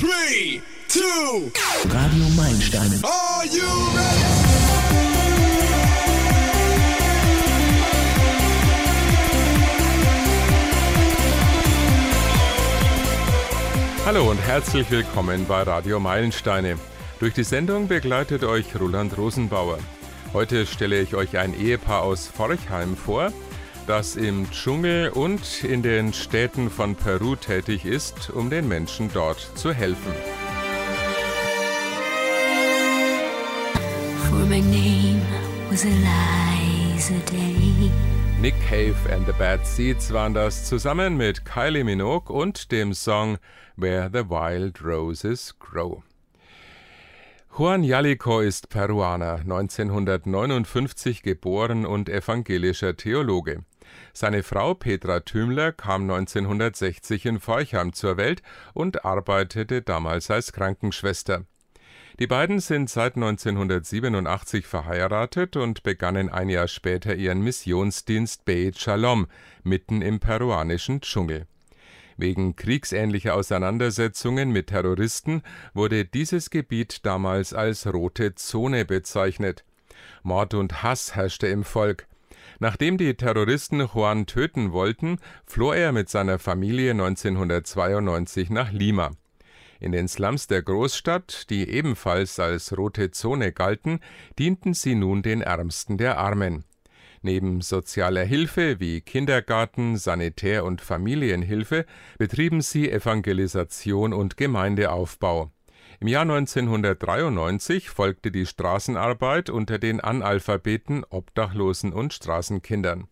three, two, Radio Meilensteine. are you ready? Hallo und herzlich willkommen bei Radio Meilensteine. Durch die Sendung begleitet euch Roland Rosenbauer. Heute stelle ich euch ein Ehepaar aus Forchheim vor, das im Dschungel und in den Städten von Peru tätig ist, um den Menschen dort zu helfen. Nick Cave and the Bad Seeds waren das zusammen mit Kylie Minogue und dem Song Where the Wild Roses Grow. Juan Yalico ist Peruaner, 1959 geboren und evangelischer Theologe. Seine Frau Petra Thümler kam 1960 in Forchheim zur Welt und arbeitete damals als Krankenschwester. Die beiden sind seit 1987 verheiratet und begannen ein Jahr später ihren Missionsdienst Beit Shalom mitten im peruanischen Dschungel. Wegen kriegsähnlicher Auseinandersetzungen mit Terroristen wurde dieses Gebiet damals als rote Zone bezeichnet. Mord und Hass herrschte im Volk. Nachdem die Terroristen Juan töten wollten, floh er mit seiner Familie 1992 nach Lima. In den Slums der Großstadt, die ebenfalls als rote Zone galten, dienten sie nun den Ärmsten der Armen. Neben sozialer Hilfe wie Kindergarten, Sanitär- und Familienhilfe betrieben sie Evangelisation und Gemeindeaufbau. Im Jahr 1993 folgte die Straßenarbeit unter den Analphabeten, Obdachlosen und Straßenkindern.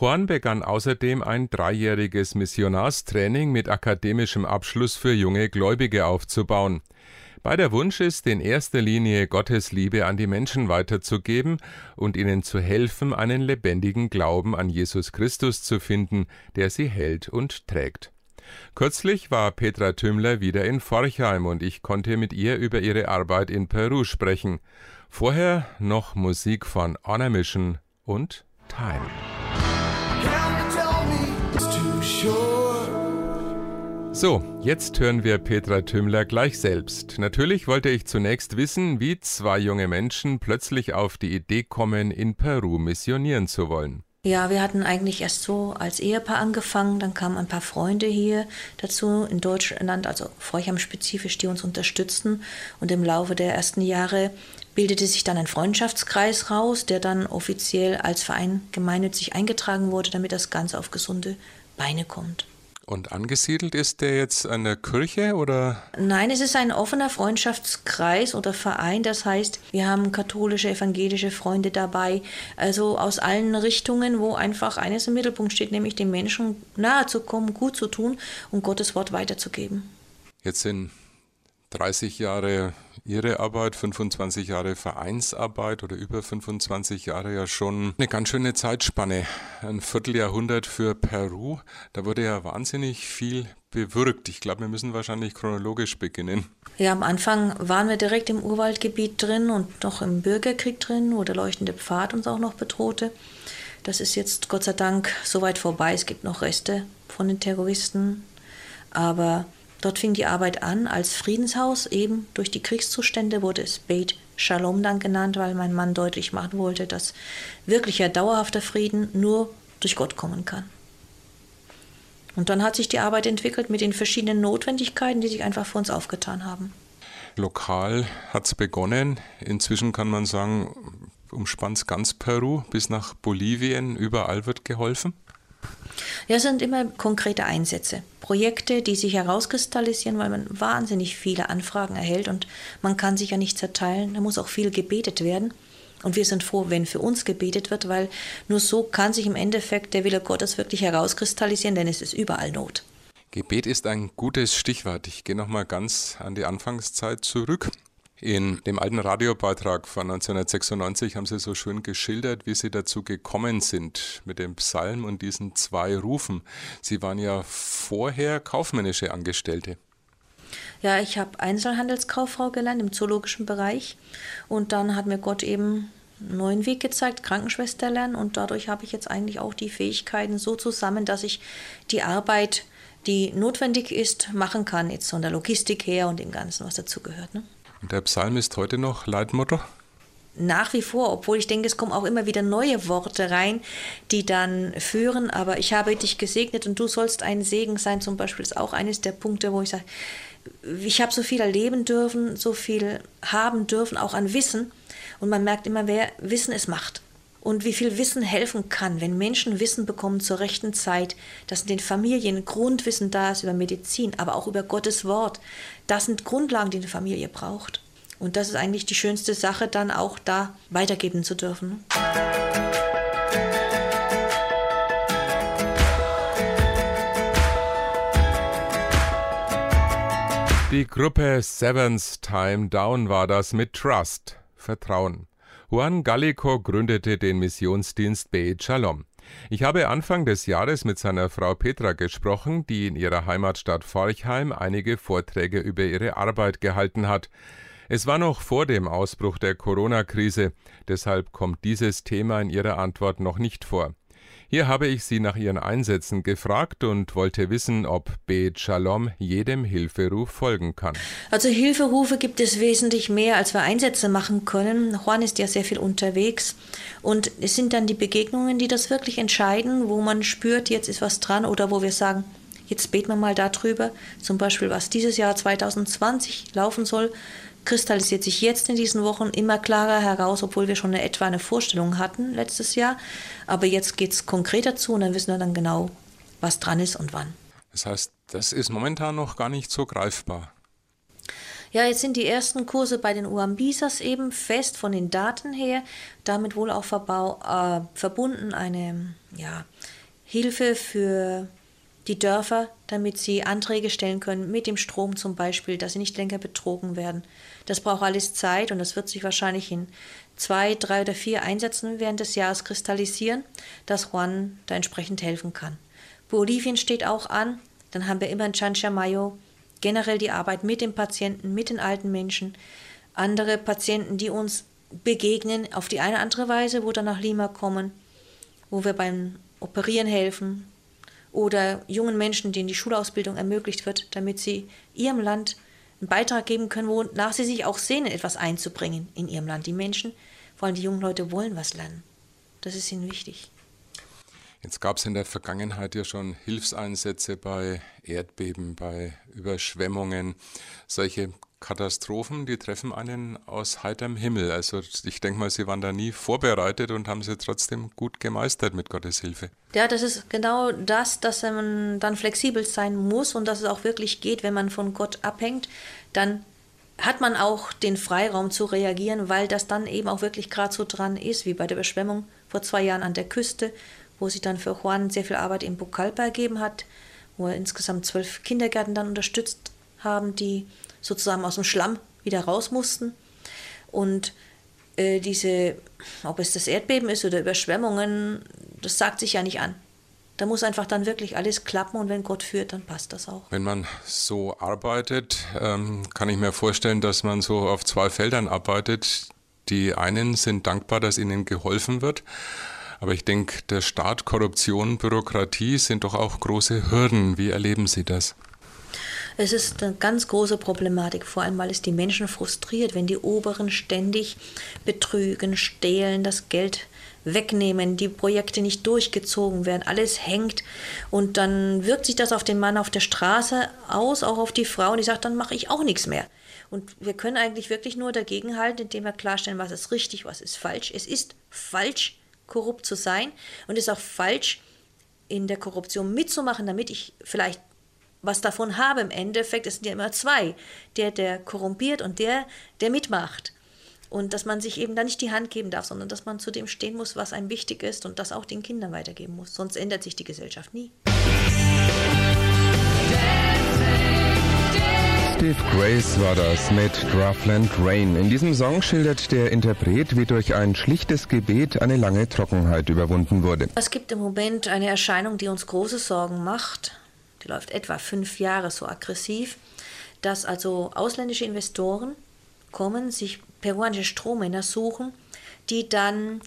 Juan begann außerdem ein dreijähriges Missionarstraining mit akademischem Abschluss für junge Gläubige aufzubauen. Beider Wunsch ist in erster Linie Gottes Liebe an die Menschen weiterzugeben und ihnen zu helfen, einen lebendigen Glauben an Jesus Christus zu finden, der sie hält und trägt. Kürzlich war Petra Tümmler wieder in Forchheim und ich konnte mit ihr über ihre Arbeit in Peru sprechen. Vorher noch Musik von Honor Mission und Time. So, jetzt hören wir Petra Tümmler gleich selbst. Natürlich wollte ich zunächst wissen, wie zwei junge Menschen plötzlich auf die Idee kommen, in Peru missionieren zu wollen. Ja, wir hatten eigentlich erst so als Ehepaar angefangen, dann kamen ein paar Freunde hier dazu in Deutschland, also Forchheim spezifisch, die uns unterstützten. Und im Laufe der ersten Jahre bildete sich dann ein Freundschaftskreis raus, der dann offiziell als Verein gemeinnützig eingetragen wurde, damit das Ganze auf gesunde Beine kommt. Und angesiedelt ist der jetzt an der Kirche oder? Nein, es ist ein offener Freundschaftskreis oder Verein. Das heißt, wir haben katholische, evangelische Freunde dabei, also aus allen Richtungen, wo einfach eines im Mittelpunkt steht, nämlich den Menschen nahe zu kommen, gut zu tun und Gottes Wort weiterzugeben. Jetzt sind 30 Jahre Ihre Arbeit, 25 Jahre Vereinsarbeit oder über 25 Jahre ja schon eine ganz schöne Zeitspanne. Ein Vierteljahrhundert für Peru. Da wurde ja wahnsinnig viel bewirkt. Ich glaube, wir müssen wahrscheinlich chronologisch beginnen. Ja, am Anfang waren wir direkt im Urwaldgebiet drin und noch im Bürgerkrieg drin, wo der leuchtende Pfad uns auch noch bedrohte. Das ist jetzt Gott sei Dank soweit vorbei. Es gibt noch Reste von den Terroristen. Aber dort fing die Arbeit an als Friedenshaus. Eben durch die Kriegszustände wurde es Beit Shalom dann genannt, weil mein Mann deutlich machen wollte, dass wirklicher dauerhafter Frieden nur durch Gott kommen kann. Und dann hat sich die Arbeit entwickelt mit den verschiedenen Notwendigkeiten, die sich einfach für uns aufgetan haben. Lokal hat es begonnen. Inzwischen kann man sagen, umspannt ganz Peru bis nach Bolivien. Überall wird geholfen. Ja, es sind immer konkrete Einsätze, Projekte, die sich herauskristallisieren, weil man wahnsinnig viele Anfragen erhält und man kann sich ja nicht zerteilen. Da muss auch viel gebetet werden. Und wir sind froh, wenn für uns gebetet wird, weil nur so kann sich im Endeffekt der Wille Gottes wirklich herauskristallisieren, denn es ist überall Not. Gebet ist ein gutes Stichwort. Ich gehe nochmal ganz an die Anfangszeit zurück. In dem alten Radiobeitrag von 1996 haben Sie so schön geschildert, wie Sie dazu gekommen sind mit dem Psalm und diesen zwei Rufen. Sie waren ja vorher kaufmännische Angestellte. Ja, ich habe Einzelhandelskauffrau gelernt im zoologischen Bereich und dann hat mir Gott eben einen neuen Weg gezeigt, Krankenschwester lernen und dadurch habe ich jetzt eigentlich auch die Fähigkeiten so zusammen, dass ich die Arbeit die notwendig ist, machen kann, jetzt von der Logistik her und dem Ganzen, was dazugehört. Ne? Und der Psalm ist heute noch Leitmotto? Nach wie vor, obwohl ich denke, es kommen auch immer wieder neue Worte rein, die dann führen. Aber ich habe dich gesegnet und du sollst ein Segen sein, zum Beispiel ist auch eines der Punkte, wo ich sage, ich habe so viel erleben dürfen, so viel haben dürfen, auch an Wissen. Und man merkt immer, wer Wissen es macht und wie viel Wissen helfen kann, wenn Menschen Wissen bekommen zur rechten Zeit, dass in den Familien Grundwissen da ist über Medizin, aber auch über Gottes Wort. Das sind Grundlagen, die eine Familie braucht. Und das ist eigentlich die schönste Sache, dann auch da weitergeben zu dürfen. Die Gruppe Seven's Time Down war das mit Trust, Vertrauen. Juan Gallico gründete den Missionsdienst Beit Shalom. Ich habe Anfang des Jahres mit seiner Frau Petra gesprochen, die in ihrer Heimatstadt Forchheim einige Vorträge über ihre Arbeit gehalten hat. Es war noch vor dem Ausbruch der Corona-Krise, deshalb kommt dieses Thema in ihrer Antwort noch nicht vor. Hier habe ich sie nach ihren Einsätzen gefragt und wollte wissen, ob Bet Shalom jedem Hilferuf folgen kann. Also Hilferufe gibt es wesentlich mehr, als wir Einsätze machen können. Juan ist ja sehr viel unterwegs und es sind dann die Begegnungen, die das wirklich entscheiden, wo man spürt, jetzt ist was dran oder wo wir sagen, jetzt beten wir mal darüber, zum Beispiel was dieses Jahr 2020 laufen soll, kristallisiert sich jetzt in diesen Wochen immer klarer heraus, obwohl wir schon eine, etwa eine Vorstellung hatten letztes Jahr. Aber jetzt geht es konkreter zu und dann wissen wir dann genau, was dran ist und wann. Das heißt, das ist momentan noch gar nicht so greifbar. Ja, jetzt sind die ersten Kurse bei den Uambisas eben fest von den Daten her, damit wohl auch verbau, äh, verbunden eine ja, Hilfe für die Dörfer, damit sie Anträge stellen können, mit dem Strom zum Beispiel, dass sie nicht länger betrogen werden. Das braucht alles Zeit und das wird sich wahrscheinlich in zwei, drei oder vier Einsätzen während des Jahres kristallisieren, dass Juan da entsprechend helfen kann. Bolivien steht auch an, dann haben wir immer in Chanchamayo generell die Arbeit mit den Patienten, mit den alten Menschen, andere Patienten, die uns begegnen auf die eine oder andere Weise, wo dann nach Lima kommen, wo wir beim Operieren helfen, oder jungen Menschen, denen die Schulausbildung ermöglicht wird, damit sie ihrem Land einen Beitrag geben können, wonach sie sich auch sehnen, etwas einzubringen in ihrem Land. Die Menschen, vor allem die jungen Leute, wollen was lernen. Das ist ihnen wichtig. Jetzt gab es in der Vergangenheit ja schon Hilfseinsätze bei Erdbeben, bei Überschwemmungen. Solche Katastrophen, die treffen einen aus heiterem Himmel. Also ich denke mal, Sie waren da nie vorbereitet und haben sie trotzdem gut gemeistert mit Gottes Hilfe. Ja, das ist genau das, dass man dann flexibel sein muss und dass es auch wirklich geht, wenn man von Gott abhängt, dann hat man auch den Freiraum zu reagieren, weil das dann eben auch wirklich gerade so dran ist, wie bei der Überschwemmung vor zwei Jahren an der Küste, wo sich dann für Juan sehr viel Arbeit in Bucalpa ergeben hat, wo er insgesamt zwölf Kindergärten dann unterstützt haben, die sozusagen aus dem Schlamm wieder raus mussten. Und äh, diese, ob es das Erdbeben ist oder Überschwemmungen, das sagt sich ja nicht an. Da muss einfach dann wirklich alles klappen und wenn Gott führt, dann passt das auch. Wenn man so arbeitet, ähm, kann ich mir vorstellen, dass man so auf zwei Feldern arbeitet. Die einen sind dankbar, dass ihnen geholfen wird. Aber ich denke, der Staat, Korruption, Bürokratie sind doch auch große Hürden. Wie erleben Sie das? Es ist eine ganz große Problematik, vor allem weil es die Menschen frustriert, wenn die Oberen ständig betrügen, stehlen, das Geld wegnehmen, die Projekte nicht durchgezogen werden, alles hängt und dann wirkt sich das auf den Mann auf der Straße aus, auch auf die Frau und die sagt, dann mache ich auch nichts mehr. Und wir können eigentlich wirklich nur dagegenhalten, indem wir klarstellen, was ist richtig, was ist falsch. Es ist falsch, korrupt zu sein und es ist auch falsch, in der Korruption mitzumachen, damit ich vielleicht was davon habe im Endeffekt, es sind ja immer zwei. Der, der korrumpiert und der, der mitmacht. Und dass man sich eben da nicht die Hand geben darf, sondern dass man zu dem stehen muss, was einem wichtig ist und das auch den Kindern weitergeben muss. Sonst ändert sich die Gesellschaft nie. Steve Grace war das mit Draftland Rain. In diesem Song schildert der Interpret, wie durch ein schlichtes Gebet eine lange Trockenheit überwunden wurde. Es gibt im Moment eine Erscheinung, die uns große Sorgen macht die läuft etwa fünf Jahre so aggressiv, dass also ausländische Investoren kommen, sich peruanische Strommänner suchen, die dann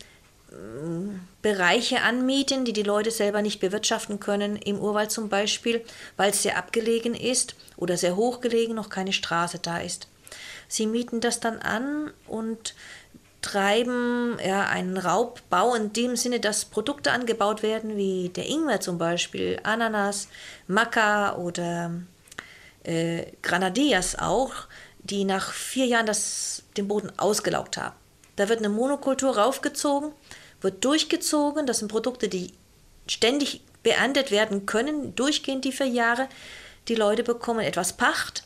Bereiche anmieten, die die Leute selber nicht bewirtschaften können, im Urwald zum Beispiel, weil es sehr abgelegen ist oder sehr hoch gelegen, noch keine Straße da ist. Sie mieten das dann an und treiben ja, einen Raubbau in dem Sinne, dass Produkte angebaut werden, wie der Ingwer zum Beispiel, Ananas, Maca oder äh, Granadillas auch, die nach vier Jahren das, den Boden ausgelaugt haben. Da wird eine Monokultur raufgezogen, wird durchgezogen. Das sind Produkte, die ständig beerntet werden können, durchgehend die vier Jahre. Die Leute bekommen etwas Pacht,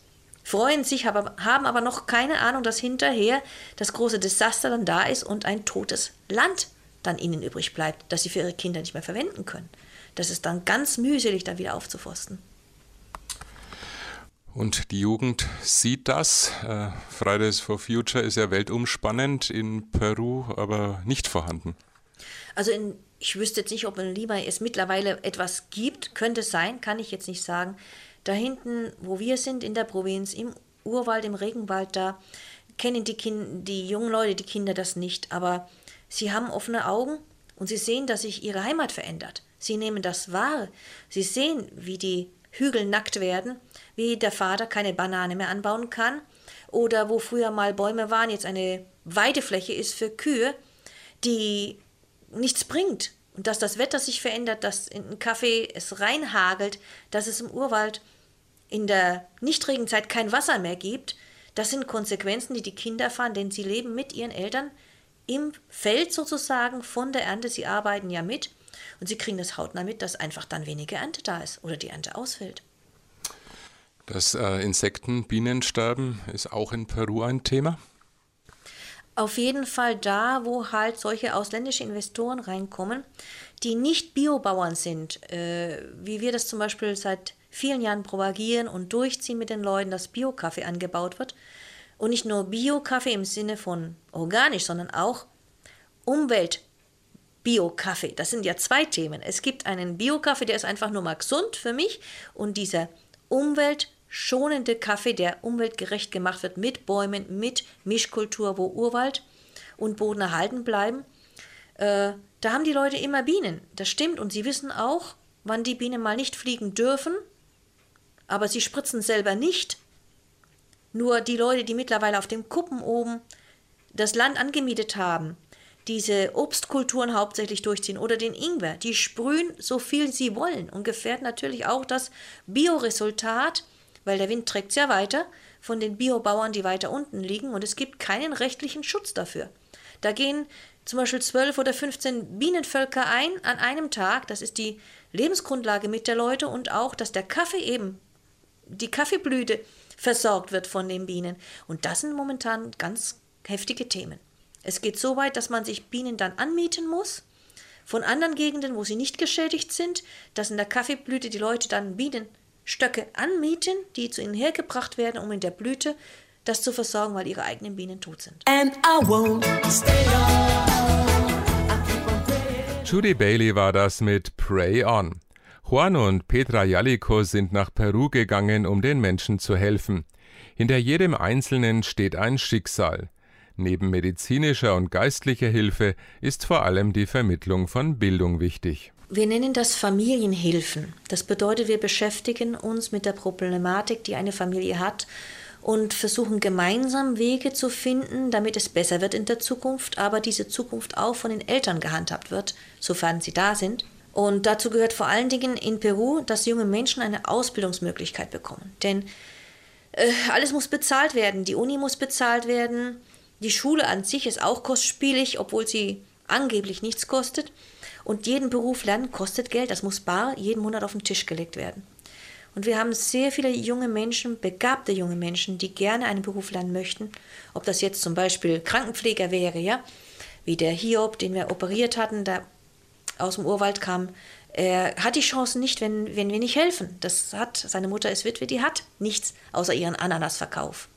freuen sich, haben aber noch keine Ahnung, dass hinterher das große Desaster dann da ist und ein totes Land dann ihnen übrig bleibt, das sie für ihre Kinder nicht mehr verwenden können. Das ist dann ganz mühselig, dann wieder aufzuforsten. Und die Jugend sieht das. Äh, Fridays for Future ist ja weltumspannend, in Peru aber nicht vorhanden. Also in, ich wüsste jetzt nicht, ob in Lima es mittlerweile etwas gibt, könnte sein, kann ich jetzt nicht sagen. Da hinten, wo wir sind, in der Provinz, im Urwald, im Regenwald, da kennen die, kind, die jungen Leute, die Kinder das nicht, aber sie haben offene Augen und sie sehen, dass sich ihre Heimat verändert. Sie nehmen das wahr. Sie sehen, wie die Hügel nackt werden, wie der Vater keine Banane mehr anbauen kann oder wo früher mal Bäume waren, jetzt eine Weidefläche ist für Kühe, die nichts bringt. Dass das Wetter sich verändert, dass in Kaffee es reinhagelt, dass es im Urwald in der Nichtregenzeit kein Wasser mehr gibt, das sind Konsequenzen, die die Kinder erfahren, denn sie leben mit ihren Eltern im Feld sozusagen von der Ernte. Sie arbeiten ja mit und sie kriegen das hautnah mit, dass einfach dann weniger Ernte da ist oder die Ernte ausfällt. Das äh, Insektenbienensterben ist auch in Peru ein Thema. Auf jeden Fall da, wo halt solche ausländische Investoren reinkommen, die nicht Biobauern sind, äh, wie wir das zum Beispiel seit vielen Jahren propagieren und durchziehen mit den Leuten, dass Bio-Kaffee angebaut wird. Und nicht nur Bio-Kaffee im Sinne von organisch, sondern auch Umwelt, Bio-Kaffee. Das sind ja zwei Themen. Es gibt einen Bio-Kaffee, der ist einfach nur mal gesund für mich und dieser umweltschonende Kaffee, der umweltgerecht gemacht wird mit Bäumen, mit Mischkultur, wo Urwald und Boden erhalten bleiben. Äh, da haben die Leute immer Bienen. Das stimmt und sie wissen auch, wann die Bienen mal nicht fliegen dürfen, aber sie spritzen selber nicht. Nur die Leute, die mittlerweile auf dem Kuppen oben das Land angemietet haben, diese Obstkulturen hauptsächlich durchziehen oder den Ingwer. Die sprühen so viel sie wollen und gefährden natürlich auch das Bioresultat, weil der Wind trägt es ja weiter von den Biobauern, die weiter unten liegen und es gibt keinen rechtlichen Schutz dafür. Da gehen zum Beispiel 12 oder 15 Bienenvölker ein an einem Tag. Das ist die Lebensgrundlage mit der Leute und auch, dass der Kaffee eben, die Kaffeeblüte versorgt wird von den Bienen. Und das sind momentan ganz heftige Themen. Es geht so weit, dass man sich Bienen dann anmieten muss von anderen Gegenden, wo sie nicht geschädigt sind, dass in der Kaffeeblüte die Leute dann Bienenstöcke anmieten, die zu ihnen hergebracht werden, um in der Blüte das zu versorgen, weil ihre eigenen Bienen tot sind. Judy Bailey war das mit Pray On. Juan und Petra Jalliko sind nach Peru gegangen, um den Menschen zu helfen. Hinter jedem Einzelnen steht ein Schicksal. Neben medizinischer und geistlicher Hilfe ist vor allem die Vermittlung von Bildung wichtig. Wir nennen das Familienhilfen. Das bedeutet, wir beschäftigen uns mit der Problematik, die eine Familie hat und versuchen gemeinsam Wege zu finden, damit es besser wird in der Zukunft, aber diese Zukunft auch von den Eltern gehandhabt wird, sofern sie da sind. Und dazu gehört vor allen Dingen in Peru, dass junge Menschen eine Ausbildungsmöglichkeit bekommen. Denn äh, alles muss bezahlt werden. Die Uni muss bezahlt werden, die Schule an sich ist auch kostspielig, obwohl sie angeblich nichts kostet. Und jeden Beruf lernen kostet Geld. Das muss bar jeden Monat auf den Tisch gelegt werden. Und wir haben sehr viele junge Menschen, begabte junge Menschen, die gerne einen Beruf lernen möchten. Ob das jetzt zum Beispiel Krankenpfleger wäre, ja, wie der Hiob, den wir operiert hatten, der aus dem Urwald kam. Er hat die Chance nicht, wenn, wenn wir nicht helfen. Das hat, seine Mutter ist Witwe, die hat nichts außer ihren Ananasverkauf.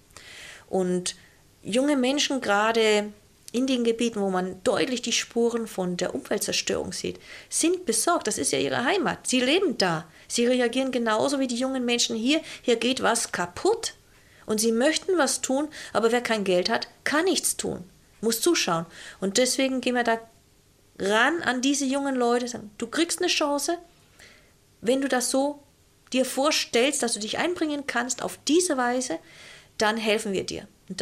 Und junge Menschen gerade in den Gebieten, wo man deutlich die Spuren von der Umweltzerstörung sieht, sind besorgt. Das ist ja ihre Heimat. Sie leben da. Sie reagieren genauso wie die jungen Menschen hier. Hier geht was kaputt. Und sie möchten was tun, aber wer kein Geld hat, kann nichts tun. Muss zuschauen. Und deswegen gehen wir da ran an diese jungen Leute, sagen, du kriegst eine Chance, wenn du das so dir vorstellst, dass du dich einbringen kannst auf diese Weise, dann helfen wir dir. Und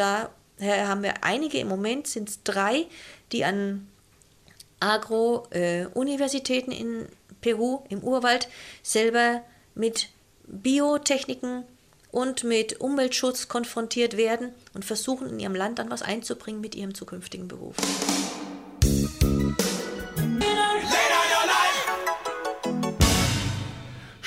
daher haben wir einige, im Moment sind es drei, die an Agro-Universitäten äh, in Peru im Urwald selber mit Biotechniken und mit Umweltschutz konfrontiert werden und versuchen in ihrem Land dann was einzubringen mit ihrem zukünftigen Beruf.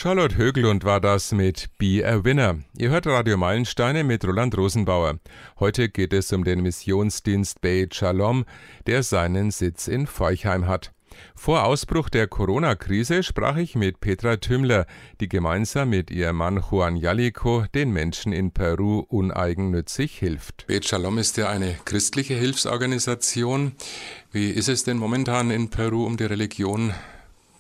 Charlotte Höglund war das mit Be a Winner. Ihr hört Radio Meilensteine mit Roland Rosenbauer. Heute geht es um den Missionsdienst Beit Shalom, der seinen Sitz in Forchheim hat. Vor Ausbruch der Corona-Krise sprach ich mit Petra Tümmler, die gemeinsam mit ihrem Mann Juan Yalico den Menschen in Peru uneigennützig hilft. Beit Shalom ist ja eine christliche Hilfsorganisation. Wie ist es denn momentan in Peru um die Religion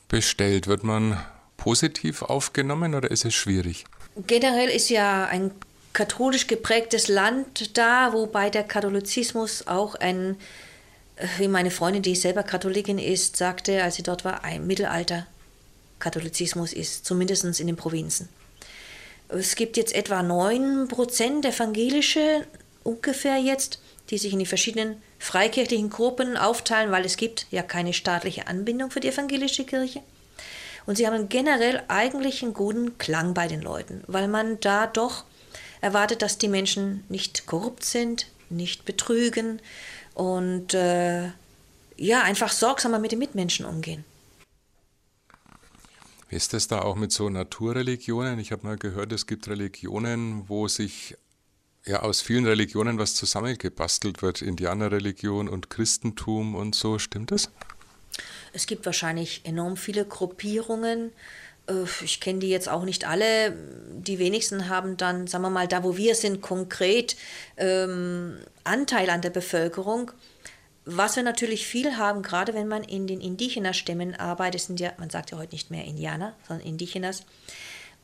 bestellt? Wird man positiv aufgenommen oder ist es schwierig? Generell ist ja ein katholisch geprägtes Land da, wobei der Katholizismus auch ein, wie meine Freundin, die selber Katholikin ist, sagte, als sie dort war, ein Mittelalter-Katholizismus ist, zumindest in den Provinzen. Es gibt jetzt etwa 9% evangelische, ungefähr jetzt, die sich in die verschiedenen freikirchlichen Gruppen aufteilen, weil es gibt ja keine staatliche Anbindung für die evangelische Kirche. Und sie haben generell eigentlich einen guten Klang bei den Leuten, weil man da doch erwartet, dass die Menschen nicht korrupt sind, nicht betrügen und äh, ja, einfach sorgsamer mit den Mitmenschen umgehen. Wie ist das da auch mit so Naturreligionen? Ich habe mal gehört, es gibt Religionen, wo sich ja aus vielen Religionen was zusammengebastelt wird, Indianerreligion und Christentum und so, stimmt das? Es gibt wahrscheinlich enorm viele Gruppierungen. Äh, ich kenne die jetzt auch nicht alle. Die wenigsten haben dann, sagen wir mal, da wo wir sind, konkret ähm, Anteil an der Bevölkerung. Was wir natürlich viel haben, gerade wenn man in den Indigener-Stämmen arbeitet, sind ja, man sagt ja heute nicht mehr Indianer, sondern Indigenas.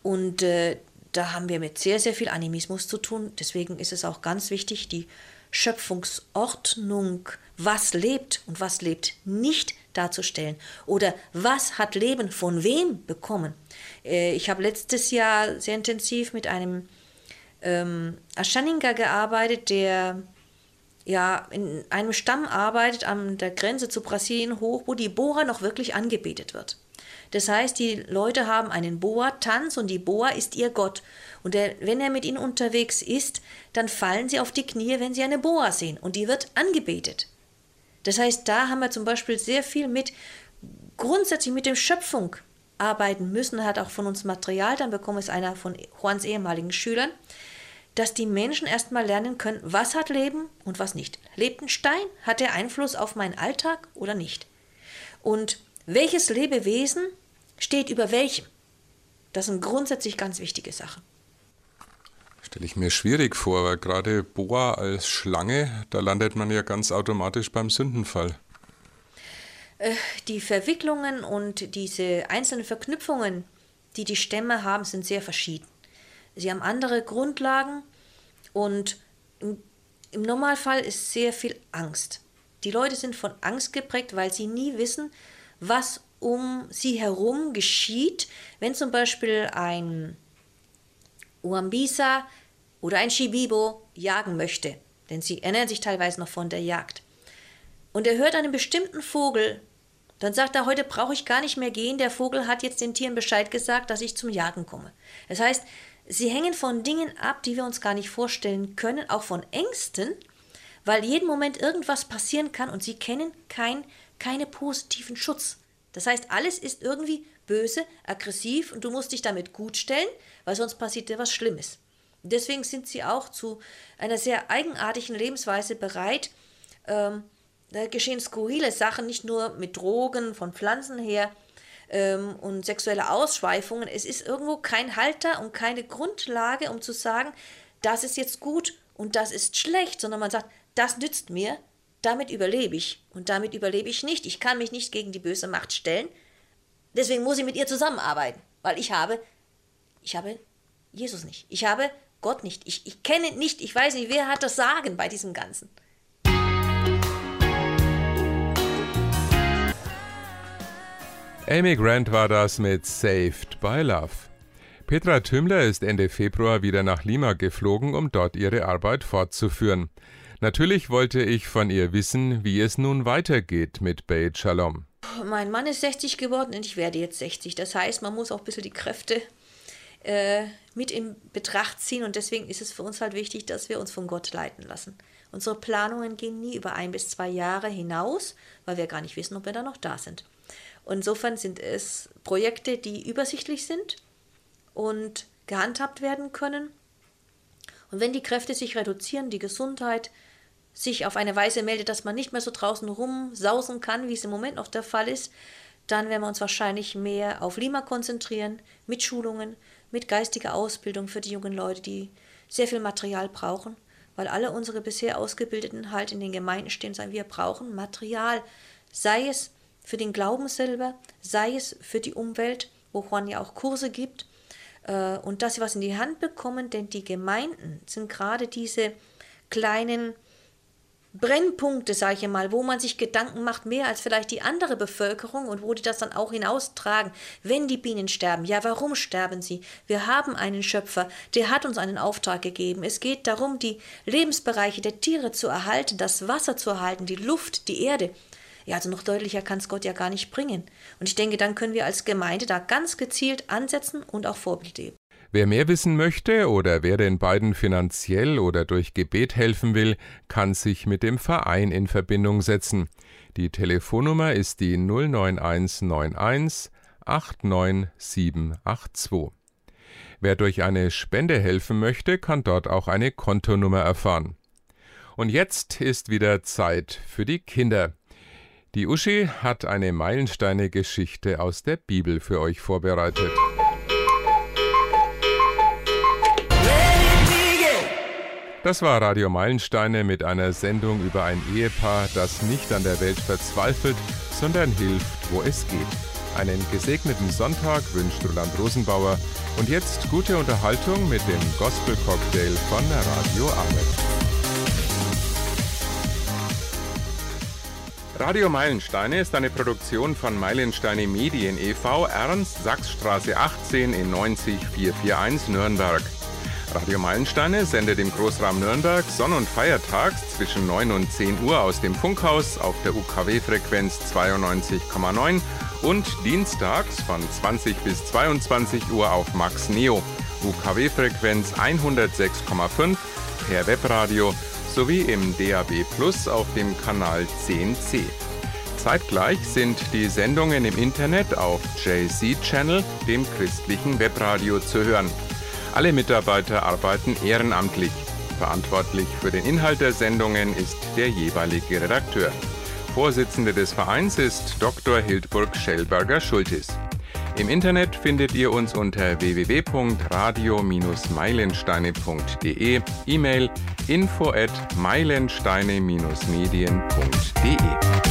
Und äh, da haben wir mit sehr, sehr viel Animismus zu tun. Deswegen ist es auch ganz wichtig, die Schöpfungsordnung, was lebt und was lebt nicht, darzustellen. Oder was hat Leben von wem bekommen? Äh, ich habe letztes Jahr sehr intensiv mit einem ähm, Aschaninga gearbeitet, der ja in einem Stamm arbeitet an der Grenze zu Brasilien hoch, wo die Boa noch wirklich angebetet wird. Das heißt, die Leute haben einen Boa-Tanz und die Boa ist ihr Gott. Und der, wenn er mit ihnen unterwegs ist, dann fallen sie auf die Knie, wenn sie eine Boa sehen. Und die wird angebetet. Das heißt, da haben wir zum Beispiel sehr viel mit grundsätzlich mit dem Schöpfung arbeiten müssen. Er hat auch von uns Material dann bekommen, ist einer von Juans ehemaligen Schülern, dass die Menschen erstmal lernen können, was hat Leben und was nicht. Lebt ein Stein? Hat er Einfluss auf meinen Alltag oder nicht? Und welches Lebewesen steht über welchem? Das sind grundsätzlich ganz wichtige Sachen. Stelle ich mir schwierig vor, weil gerade Boa als Schlange, da landet man ja ganz automatisch beim Sündenfall. Äh, die Verwicklungen und diese einzelnen Verknüpfungen, die die Stämme haben, sind sehr verschieden. Sie haben andere Grundlagen und im, Normalfall ist sehr viel Angst. Die Leute sind von Angst geprägt, weil sie nie wissen, was um sie herum geschieht, wenn zum Beispiel ein Uambisa oder ein Shibibo jagen möchte, denn sie ernähren sich teilweise noch von der Jagd. Und er hört einen bestimmten Vogel, dann sagt er, heute brauche ich gar nicht mehr gehen, der Vogel hat jetzt den Tieren Bescheid gesagt, dass ich zum Jagen komme. Das heißt, sie hängen von Dingen ab, die wir uns gar nicht vorstellen können, auch von Ängsten, weil jeden Moment irgendwas passieren kann und sie kennen kein, keine positiven Schutz. Das heißt, alles ist irgendwie böse, aggressiv und du musst dich damit gut stellen, weil sonst passiert dir was Schlimmes. Deswegen sind sie auch zu einer sehr eigenartigen Lebensweise bereit. Ähm, da geschehen skurrile Sachen, nicht nur mit Drogen von Pflanzen her ähm, und sexuelle Ausschweifungen. Es ist irgendwo kein Halter und keine Grundlage, um zu sagen, das ist jetzt gut und das ist schlecht, sondern man sagt, das nützt mir, damit überlebe ich und damit überlebe ich nicht. Ich kann mich nicht gegen die böse Macht stellen. Deswegen muss ich mit ihr zusammenarbeiten, weil ich habe, ich habe Jesus nicht. Ich habe Gott nicht. Ich, ich kenne nicht, ich weiß nicht, wer hat das Sagen bei diesem Ganzen. Amy Grant war das mit Saved by Love. Petra Tümmler ist Ende Februar wieder nach Lima geflogen, um dort ihre Arbeit fortzuführen. Natürlich wollte ich von ihr wissen, wie es nun weitergeht mit Beit Shalom. Mein Mann ist 60 geworden und ich werde jetzt 60. Das heißt, man muss auch ein bisschen die Kräfte äh, mit in Betracht ziehen und deswegen ist es für uns halt wichtig, dass wir uns von Gott leiten lassen. Unsere Planungen gehen nie über ein bis zwei Jahre hinaus, weil wir gar nicht wissen, ob wir da noch da sind. Insofern sind es Projekte, die übersichtlich sind und gehandhabt werden können. Und wenn die Kräfte sich reduzieren, die Gesundheit sich auf eine Weise meldet, dass man nicht mehr so draußen rumsausen kann, wie es im Moment noch der Fall ist, dann werden wir uns wahrscheinlich mehr auf Lima konzentrieren, mit Schulungen, mit geistiger Ausbildung für die jungen Leute, die sehr viel Material brauchen, weil alle unsere bisher Ausgebildeten halt in den Gemeinden stehen und sagen, wir brauchen Material, sei es für den Glauben selber, sei es für die Umwelt, wo Juan ja auch Kurse gibt, äh, und dass sie was in die Hand bekommen, denn die Gemeinden sind gerade diese kleinen Brennpunkte, sage ich mal, wo man sich Gedanken macht, mehr als vielleicht die andere Bevölkerung und wo die das dann auch hinaustragen. Wenn die Bienen sterben, ja, warum sterben sie? Wir haben einen Schöpfer, der hat uns einen Auftrag gegeben. Es geht darum, die Lebensbereiche der Tiere zu erhalten, das Wasser zu erhalten, die Luft, die Erde. Ja, also noch deutlicher kann es Gott ja gar nicht bringen. Und ich denke, dann können wir als Gemeinde da ganz gezielt ansetzen und auch Vorbild geben. Wer mehr wissen möchte oder wer den beiden finanziell oder durch Gebet helfen will, kann sich mit dem Verein in Verbindung setzen. Die Telefonnummer ist die 09191 89782. Wer durch eine Spende helfen möchte, kann dort auch eine Kontonummer erfahren. Und jetzt ist wieder Zeit für die Kinder. Die Uschi hat eine Meilensteine-Geschichte aus der Bibel für euch vorbereitet. Das war Radio Meilensteine mit einer Sendung über ein Ehepaar, das nicht an der Welt verzweifelt, sondern hilft, wo es geht. Einen gesegneten Sonntag wünscht Roland Rosenbauer und jetzt gute Unterhaltung mit dem Gospel Cocktail von Radio Ahmed. Radio Meilensteine ist eine Produktion von Meilensteine Medien e.V. Ernst Sachsstraße 18 in 90441 Nürnberg. Radio Meilensteine sendet im Großraum Nürnberg sonn- und feiertags zwischen 9 und 10 Uhr aus dem Funkhaus auf der UKW-Frequenz 92,9 und dienstags von 20 bis 22 Uhr auf Max Neo, UKW-Frequenz 106,5 per Webradio sowie im DAB Plus auf dem Kanal 10C. Zeitgleich sind die Sendungen im Internet auf JC Channel, dem christlichen Webradio, zu hören. Alle Mitarbeiter arbeiten ehrenamtlich. Verantwortlich für den Inhalt der Sendungen ist der jeweilige Redakteur. Vorsitzende des Vereins ist Dr. Hildburg Schellberger-Schultis. Im Internet findet ihr uns unter www.radio-meilensteine.de, E-Mail info at meilensteine-medien.de.